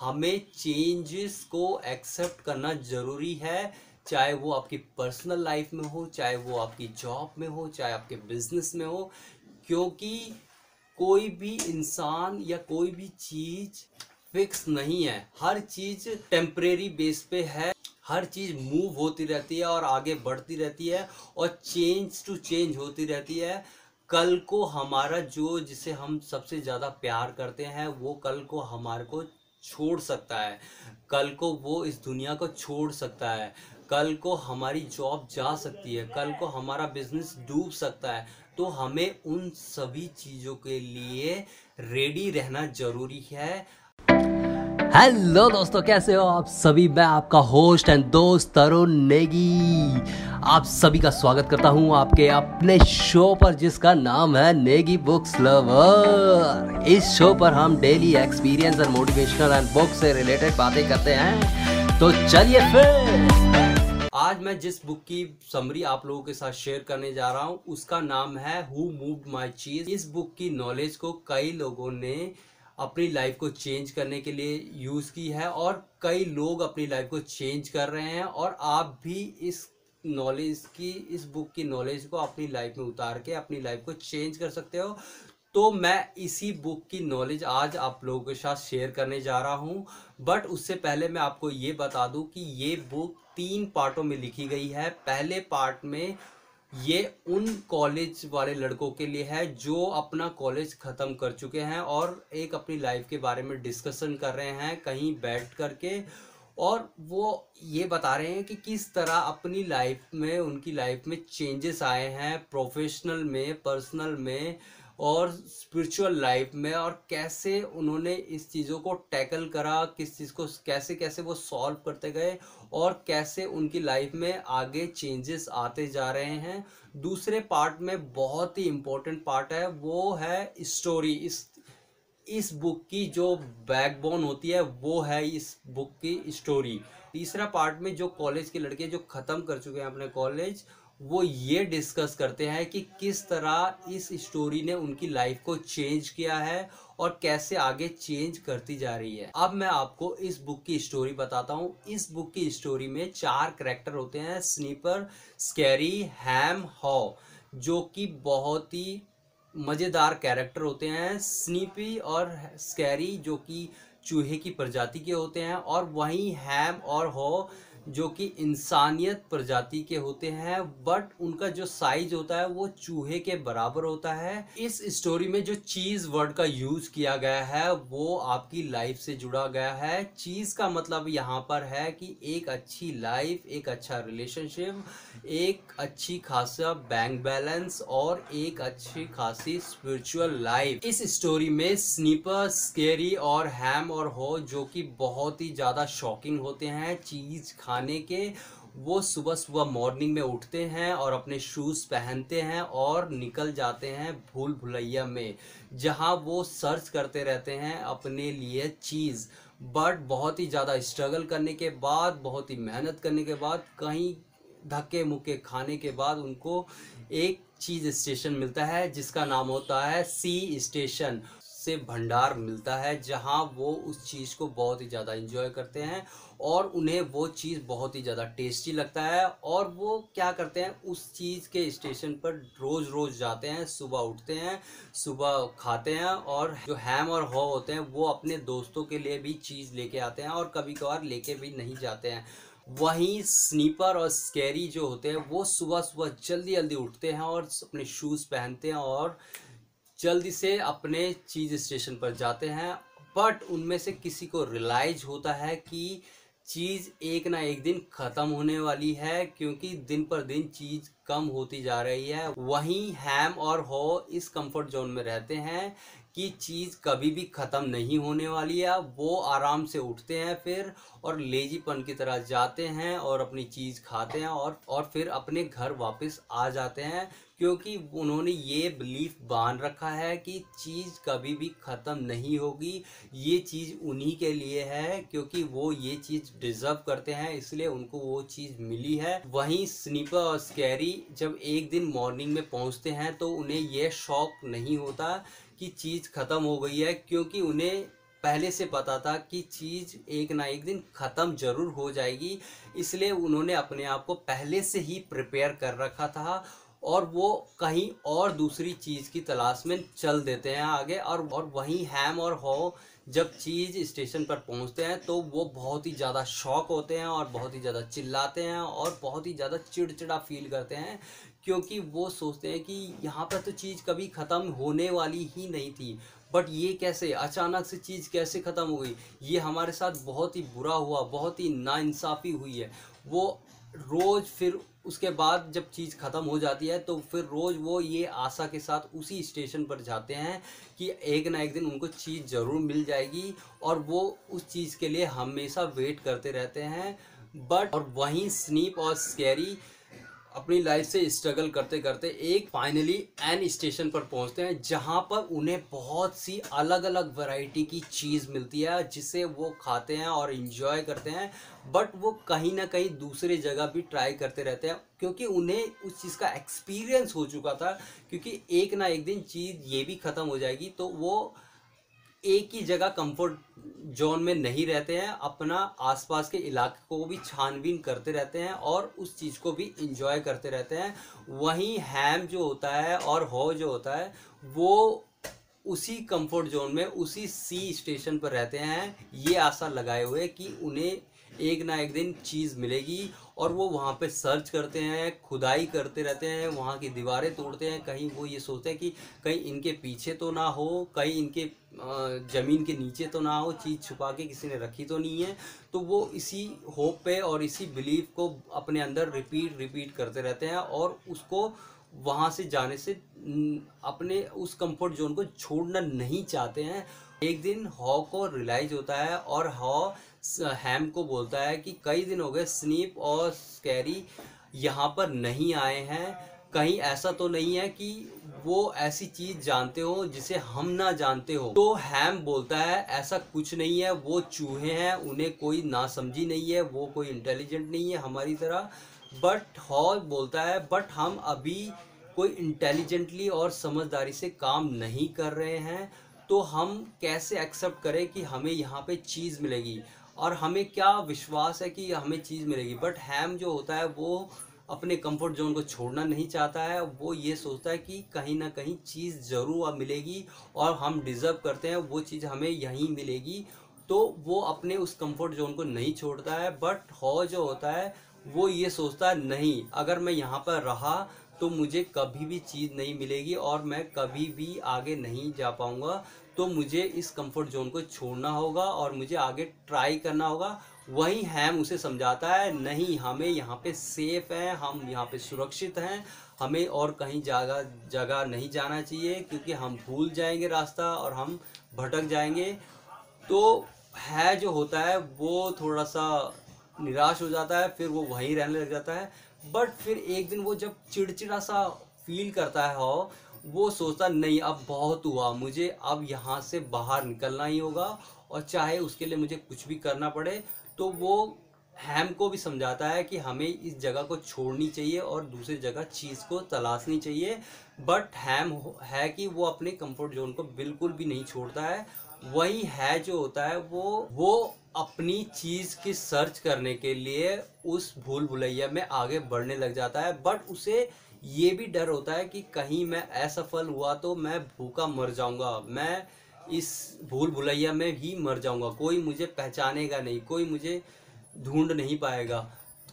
हमें चेंजेस को एक्सेप्ट करना ज़रूरी है, चाहे वो आपकी पर्सनल लाइफ में हो, चाहे वो आपकी जॉब में हो, चाहे आपके बिज़नेस में हो, क्योंकि कोई भी इंसान या कोई भी चीज़ फिक्स नहीं है। हर चीज़ टेम्परेरी बेस पे है, हर चीज़ मूव होती रहती है और आगे बढ़ती रहती है और चेंज टू चेंज होती रहती है। कल को हमारा जो जिसे हम सबसे ज़्यादा प्यार करते हैं, वो कल को हमारे को छोड़ सकता है। कल को वो इस दुनिया को छोड़ सकता है। कल को हमारी जॉब जा सकती है। कल को हमारा बिज़नेस डूब सकता है। तो हमें उन सभी चीज़ों के लिए रेडी रहना ज़रूरी है। हेलो दोस्तों, कैसे हो आप सभी? मैं आपका होस्ट एंड दोस्त तरुण नेगी। आप सभी का स्वागत करता हूँ आपके अपने शो पर, जिसका नाम है नेगी बुक्स लवर। इस शो पर हम daily experience and motivational and book से रिलेटेड बातें करते हैं। तो चलिए फिर। आज मैं जिस बुक की समरी आप लोगों के साथ शेयर करने जा रहा हूँ, उसका नाम है हु मूव्ड माय चीज़ इस बुक की नॉलेज को कई लोगों ने अपनी लाइफ को चेंज करने के लिए यूज़ की है और कई लोग अपनी लाइफ को चेंज कर रहे हैं और आप भी इस नॉलेज की, इस बुक की नॉलेज को अपनी लाइफ में उतार के अपनी लाइफ को चेंज कर सकते हो। तो मैं इसी बुक की नॉलेज आज आप लोगों के साथ शेयर करने जा रहा हूँ। बट उससे पहले मैं आपको ये बता दूँ कि ये बुक तीन पार्टों में लिखी गई है। पहले पार्ट में ये उन कॉलेज वाले लड़कों के लिए है जो अपना कॉलेज ख़त्म कर चुके हैं और एक अपनी लाइफ के बारे में डिस्कशन कर रहे हैं, कहीं बैठ करके। और वो ये बता रहे हैं कि किस तरह अपनी लाइफ में, उनकी लाइफ में चेंजेस आए हैं प्रोफेशनल में पर्सनल में और स्पिरिचुअल लाइफ में और कैसे उन्होंने इस चीज़ों को टैकल करा, किस चीज़ को कैसे कैसे वो सॉल्व करते गए और कैसे उनकी लाइफ में आगे चेंजेस आते जा रहे हैं। दूसरे पार्ट में बहुत ही इम्पोर्टेंट पार्ट है, वो है स्टोरी इस इस बुक की जो बैकबोन होती है, वो है इस बुक की स्टोरी तीसरा पार्ट में जो कॉलेज के लड़के जो ख़त्म कर चुके हैं अपने कॉलेज वो ये डिस्कस करते हैं कि किस तरह इस स्टोरी ने उनकी लाइफ को चेंज किया है और कैसे आगे चेंज करती जा रही है। अब मैं आपको इस बुक की स्टोरी बताता हूँ। इस बुक की स्टोरी में चार करेक्टर होते हैं स्नीपर स्कैरी हैम हॉ जो कि बहुत ही मज़ेदार कैरेक्टर होते हैं। स्नीपी और स्कैरी जो कि चूहे की प्रजाति के होते हैं और वहीं हैम और हो जो कि इंसानियत प्रजाति के होते हैं बट उनका जो साइज़ होता है वो चूहे के बराबर होता है। इस स्टोरी में जो चीज़ वर्ड का यूज़ किया गया है, वो आपकी लाइफ से जुड़ा गया है। चीज़ का मतलब यहाँ पर है कि एक अच्छी लाइफ एक अच्छा रिलेशनशिप एक अच्छी खासा बैंक बैलेंस और एक अच्छी खासी स्पिरिचुअल लाइफ इस स्टोरी में स्नीपर स्केरी और हैम और हो, जो कि बहुत ही ज़्यादा शॉकिंग होते हैं। चीज़ खा खाने के, वो सुबह सुबह मॉर्निंग में उठते हैं और अपने शूज़ पहनते हैं और निकल जाते हैं भूल भुलैया में, जहाँ वो सर्च करते रहते हैं अपने लिए चीज़। बट बहुत ही ज़्यादा स्ट्रगल करने के बाद, बहुत ही मेहनत करने के बाद, कहीं धक्के मुक्के खाने के बाद उनको एक चीज़ स्टेशन मिलता है, जिसका नाम होता है सी स्टेशन से भंडार मिलता है, जहाँ वो उस चीज़ को बहुत ही ज़्यादा इंजॉय करते हैं और उन्हें वो चीज़ बहुत ही ज़्यादा टेस्टी लगता है और वो क्या करते हैं, उस चीज़ के स्टेशन पर रोज़ रोज़ जाते हैं, सुबह उठते हैं, सुबह खाते हैं और जो हैम और हो होते हैं, वो अपने दोस्तों के लिए भी चीज़ लेके आते हैं और कभी कभार लेके भी नहीं जाते हैं। वहीं स्नीपर और स्कैरी जो होते हैं, वो सुबह सुबह जल्दी जल्दी उठते हैं और अपने शूज़ पहनते हैं और जल्दी से अपने चीज़ स्टेशन पर जाते हैं, बट उनमें से किसी को रिलाइज होता है कि चीज़ एक ना एक दिन ख़त्म होने वाली है, क्योंकि दिन पर दिन चीज़ कम होती जा रही है। वहीं हैम और हो इस कंफर्ट जोन में रहते हैं कि चीज़ कभी भी ख़त्म नहीं होने वाली है। वो आराम से उठते हैं फिर और लेजीपन की तरह जाते हैं और अपनी चीज़ खाते हैं और और फिर अपने घर वापस आ जाते हैं, क्योंकि उन्होंने ये बिलीफ बाँध रखा है कि चीज़ कभी भी ख़त्म नहीं होगी। ये चीज़ उन्हीं के लिए है, क्योंकि वो ये चीज़ डिज़र्व करते हैं, इसलिए उनको वो चीज़ मिली है। वहीं स्नीपर और स्कैरी जब एक दिन मॉर्निंग में पहुँचते हैं तो उन्हें यह शौक नहीं होता कि चीज़ ख़त्म हो गई है, क्योंकि उन्हें पहले से पता था कि चीज़ एक ना एक दिन ख़त्म ज़रूर हो जाएगी। इसलिए उन्होंने अपने आप को पहले से ही प्रिपेयर कर रखा था और वो कहीं और दूसरी चीज़ की तलाश में चल देते हैं आगे और और वहीं हैम और हो जब चीज़ स्टेशन पर पहुँचते हैं तो वो बहुत ही ज़्यादा शॉक होते हैं और बहुत ही ज़्यादा चिल्लाते हैं और बहुत ही ज़्यादा चिड़चिड़ा फील करते हैं क्योंकि वो सोचते हैं कि यहाँ पर तो चीज़ कभी ख़त्म होने वाली ही नहीं थी। बट ये कैसे? अचानक से चीज़ कैसे ख़त्म हो गई? ये हमारे साथ बहुत ही बुरा हुआ, बहुत ही नाइंसाफ़ी हुई है। वो रोज़ फिर उसके बाद जब चीज़ ख़त्म हो जाती है तो फिर रोज़ वो ये आशा के साथ उसी स्टेशन पर जाते हैं कि एक ना एक दिन उनको चीज़ ज़रूर मिल जाएगी और वो उस चीज़ के लिए हमेशा वेट करते रहते हैं। बट और वहीं स्नीप और स्कैरी अपनी लाइफ से स्ट्रगल करते करते एक फाइनली एन स्टेशन पर पहुँचते हैं, जहाँ पर उन्हें बहुत सी अलग अलग वैरायटी की चीज़ मिलती है, जिसे वो खाते हैं और इन्जॉय करते हैं बट वो कहीं ना कहीं दूसरे जगह भी ट्राई करते रहते हैं, क्योंकि उन्हें उस चीज़ का एक्सपीरियंस हो चुका था, क्योंकि एक ना एक दिन चीज़ ये भी ख़त्म हो जाएगी तो वो एक ही जगह कंफर्ट जोन में नहीं रहते हैं, अपना आसपास के इलाके को भी छानबीन करते रहते हैं और उस चीज़ को भी इंजॉय करते रहते हैं। वहीं हैम जो होता है और हो जो होता है, वो उसी कंफर्ट जोन में, उसी सी स्टेशन पर रहते हैं। ये आशा लगाए हुए कि उन्हें एक ना एक दिन चीज़ मिलेगी और वो वहाँ पे सर्च करते हैं, खुदाई करते रहते हैं, वहाँ की दीवारें तोड़ते हैं, कहीं वो ये सोचते हैं कि कहीं इनके पीछे तो ना हो, कहीं इनके ज़मीन के नीचे तो ना हो, चीज़ छुपा के किसी ने रखी तो नहीं है। तो वो इसी होप पे और इसी बिलीफ को अपने अंदर रिपीट रिपीट करते रहते हैं और उसको वहाँ से जाने से अपने उस कंफर्ट जोन को छोड़ना नहीं चाहते हैं। एक दिन हॉ को रियलाइज़ होता है और हॉ हैम को बोलता है कि कई दिन हो गए स्नीप और स्कैरी यहाँ पर नहीं आए हैं। कहीं ऐसा तो नहीं है कि वो ऐसी चीज़ जानते हो जिसे हम ना जानते हो। तो हैम बोलता है, ऐसा कुछ नहीं है, वो चूहे हैं, उन्हें कोई नासमझी नहीं है, वो कोई इंटेलिजेंट नहीं है हमारी तरह। बट हॉल बोलता है बट हम अभी कोई इंटेलिजेंटली और समझदारी से काम नहीं कर रहे हैं तो हम कैसे एक्सेप्ट करें कि हमें यहाँ पे चीज़ मिलेगी? और हमें क्या विश्वास है कि हमें चीज़ मिलेगी। बट हैम जो होता है, वो अपने कंफर्ट जोन को छोड़ना नहीं चाहता है। वो ये सोचता है कि कहीं ना कहीं चीज़ ज़रूर अब मिलेगी और हम डिज़र्व करते हैं, वो चीज़ हमें यहीं मिलेगी। तो वो अपने उस कंफर्ट जोन को नहीं छोड़ता है। बट हॉ जो होता है, वो ये सोचता है, नहीं, अगर मैं यहाँ पर रहा तो मुझे कभी भी चीज़ नहीं मिलेगी और मैं कभी भी आगे नहीं जा पाऊँगा। तो मुझे इस कंफर्ट जोन को छोड़ना होगा और मुझे आगे ट्राई करना होगा। वहीं हैम उसे समझाता है, नहीं, हमें यहाँ पे सेफ़ है, हम यहाँ पे सुरक्षित हैं, हमें और कहीं जगह जगह नहीं जाना चाहिए क्योंकि हम भूल जाएँगे रास्ता और हम भटक जाएँगे। तो है जो होता है, वो थोड़ा सा निराश हो जाता है, फिर वो वहीं रहने लग जाता है। बट फिर एक दिन वो जब चिड़चिड़ा सा फील करता है हो, वो सोचता, नहीं, अब बहुत हुआ, मुझे अब यहाँ से बाहर निकलना ही होगा और चाहे उसके लिए मुझे कुछ भी करना पड़े। तो वो हैम को भी समझाता है कि हमें इस जगह को छोड़नी चाहिए और दूसरी जगह चीज़ को तलाशनी चाहिए। बट हैम है कि वो अपने कंफर्ट जोन को बिल्कुल भी नहीं छोड़ता है। वही है जो होता है, वो वो अपनी चीज़ की सर्च करने के लिए उस भूल भुलैया में आगे बढ़ने लग जाता है। बट उसे ये भी डर होता है कि कहीं मैं असफल हुआ तो मैं भूखा मर जाऊँगा। मैं इस भूल भुलैया में ही मर जाऊँगा। कोई मुझे पहचानेगा नहीं, कोई मुझे ढूंढ नहीं पाएगा।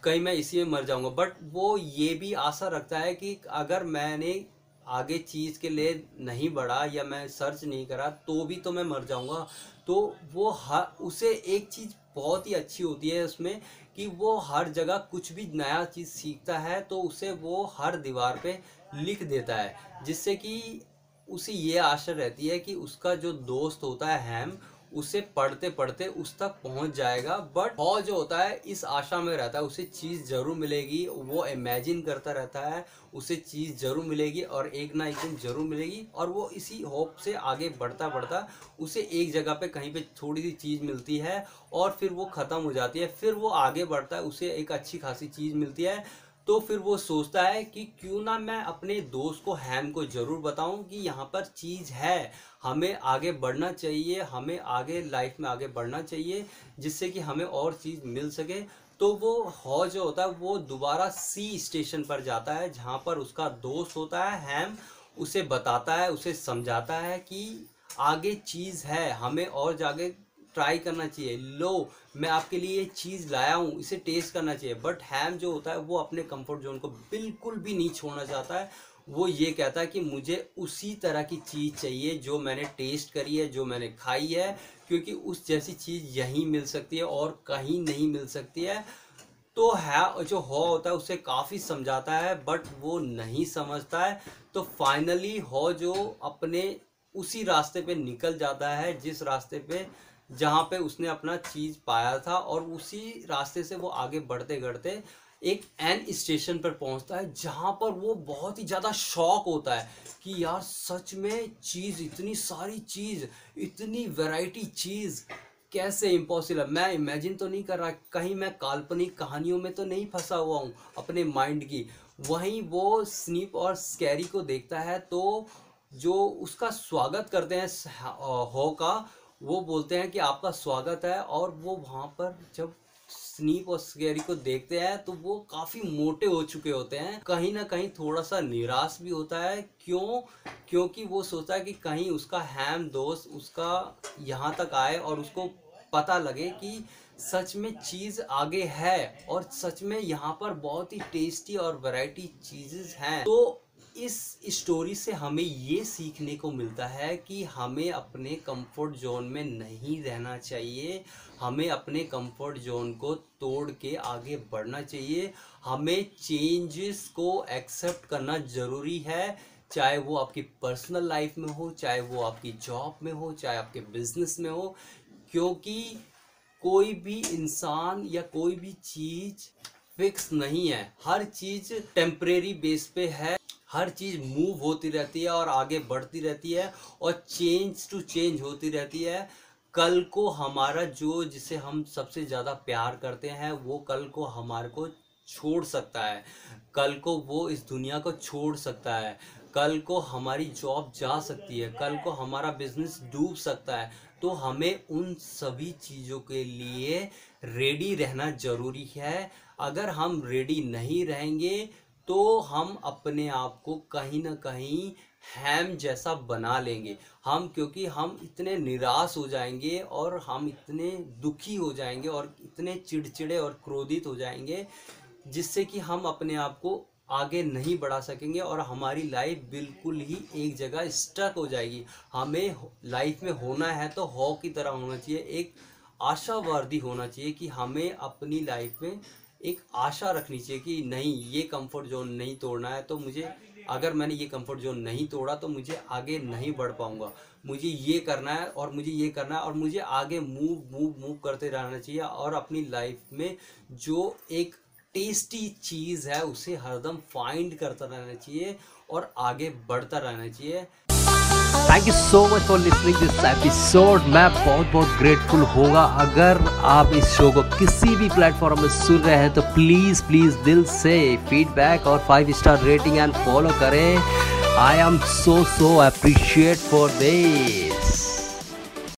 कहीं मैं इसी में मर जाऊँगा। बट वो ये भी आशा रखता है कि अगर मैंने आगे चीज़ के लिए नहीं बढ़ा या मैं सर्च नहीं करा तो भी तो मैं मर जाऊँगा। तो वो हर, उसे एक चीज़ बहुत ही अच्छी होती है उसमें कि वो हर जगह कुछ भी नया चीज़ सीखता है तो उसे वो हर दीवार पे लिख देता है, जिससे कि उसे ये आशा रहती है कि उसका जो दोस्त होता है, हैम उसे पढ़ते पढ़ते उस तक पहुँच जाएगा। बट हॉ जो होता है, इस आशा में रहता है, उसे चीज़ ज़रूर मिलेगी। वो इमेजिन करता रहता है, उसे चीज़ ज़रूर मिलेगी और एक ना एक दिन ज़रूर मिलेगी और वो इसी होप से आगे बढ़ता बढ़ता उसे एक जगह पे कहीं पे थोड़ी सी चीज़ मिलती है और फिर वो ख़त्म हो जाती है। फिर वो आगे बढ़ता है, उसे एक अच्छी खासी चीज़ मिलती है। तो फिर वो सोचता है कि क्यों ना मैं अपने दोस्त को हैम को ज़रूर बताऊँ कि यहाँ पर चीज़ है। हमें आगे बढ़ना चाहिए, हमें आगे लाइफ में आगे बढ़ना चाहिए, जिससे कि हमें और चीज़ मिल सके। तो वो हॉ जो होता है, वो दोबारा सी स्टेशन पर जाता है, जहाँ पर उसका दोस्त होता है, हैम उसे बताता है, उसे समझाता है कि आगे चीज़ है, हमें और जागे ट्राई करना चाहिए। लो, मैं आपके लिए ये चीज़ लाया हूँ, इसे टेस्ट करना चाहिए। बट हैम जो होता है, वो अपने कंफर्ट जोन को बिल्कुल भी नहीं छोड़ना चाहता है। वो ये कहता है कि मुझे उसी तरह की चीज़ चाहिए जो मैंने टेस्ट करी है, जो मैंने खाई है, क्योंकि उस जैसी चीज़ यहीं मिल सकती है और कहीं नहीं मिल सकती है। तो है, जो हो होता है, उसे काफ़ी समझाता है बट वो नहीं समझता है। तो फाइनली हो जो अपने उसी रास्ते पे निकल जाता है, जिस रास्ते पे जहाँ पे उसने अपना चीज़ पाया था और उसी रास्ते से वो आगे बढ़ते बढ़ते एक एन स्टेशन पर पहुँचता है, जहाँ पर वो बहुत ही ज़्यादा शौक होता है कि यार सच में चीज़, इतनी सारी चीज़, इतनी वैरायटी चीज़, कैसे इम्पॉसिबल मैं इमेजिन तो नहीं कर रहा, कहीं मैं काल्पनिक कहानियों में तो नहीं फंसा हुआ हूँ अपने माइंड की। वहीं वो स्नीप और स्कैरी को देखता है तो जो उसका स्वागत करते हैं हो का वो बोलते हैं कि आपका स्वागत है और वो वहाँ पर जब स्नीप और स्केरी को देखते हैं तो वो काफ़ी मोटे हो चुके होते हैं। कहीं ना कहीं थोड़ा सा निराश भी होता है। क्यों? क्योंकि वो सोचता है कि कहीं उसका हैम दोस्त उसका यहाँ तक आए और उसको पता लगे कि सच में चीज़ आगे है और सच में यहाँ पर बहुत ही टेस्टी और वैरायटी चीज़ें हैं। तो इस स्टोरी से हमें ये सीखने को मिलता है कि हमें अपने कंफर्ट जोन में नहीं रहना चाहिए। हमें अपने कंफर्ट जोन को तोड़ के आगे बढ़ना चाहिए। हमें चेंजेस को एक्सेप्ट करना ज़रूरी है, चाहे वो आपकी पर्सनल लाइफ में हो, चाहे वो आपकी जॉब में हो, चाहे आपके बिज़नेस में हो। क्योंकि कोई भी इंसान या कोई भी चीज़ फिक्स नहीं है। हर चीज़ टेम्परेरी बेस पे है। हर चीज़ मूव होती रहती है और आगे बढ़ती रहती है और चेंज टू चेंज होती रहती है। कल को हमारा जो जिसे हम सबसे ज़्यादा प्यार करते हैं, वो कल को हमारे को छोड़ सकता है। कल को वो इस दुनिया को छोड़ सकता है। कल को हमारी जॉब जा सकती है। कल को हमारा बिज़नेस डूब सकता है। तो हमें उन सभी चीज़ों के लिए रेडी रहना ज़रूरी है। अगर हम रेडी नहीं रहेंगे तो हम अपने आप को कहीं ना कहीं हैम जैसा बना लेंगे। हम, क्योंकि हम इतने निराश हो जाएँगे और हम इतने दुखी हो जाएँगे और इतने चिड़चिड़े और क्रोधित हो जाएँगे, जिससे कि हम अपने आप को आगे नहीं बढ़ा सकेंगे और हमारी लाइफ बिल्कुल ही एक जगह स्टक हो जाएगी। हमें लाइफ में होना है तो हॉ की तरह होना चाहिए। एक आशावादी होना चाहिए कि हमें अपनी लाइफ में एक आशा रखनी चाहिए कि नहीं, ये कंफर्ट जोन नहीं तोड़ना है तो मुझे, अगर मैंने ये कंफर्ट जोन नहीं तोड़ा तो मुझे आगे नहीं बढ़ पाऊँगा। मुझे ये करना है और मुझे ये करना है और मुझे आगे मूव मूव मूव करते रहना चाहिए और अपनी लाइफ में जो एक टेस्टी चीज़ है, उसे हरदम फाइंड करता रहना चाहिए और आगे बढ़ता रहना चाहिए। Thank you so much for listening this episode मैं बहुत बहुत ग्रेटफुल होगा। अगर आप इस शो को किसी भी प्लेटफॉर्म में सुन रहे हैं तो प्लीज़ प्लीज़ दिल से फीडबैक और five star rating and follow करें। I am so so appreciate for this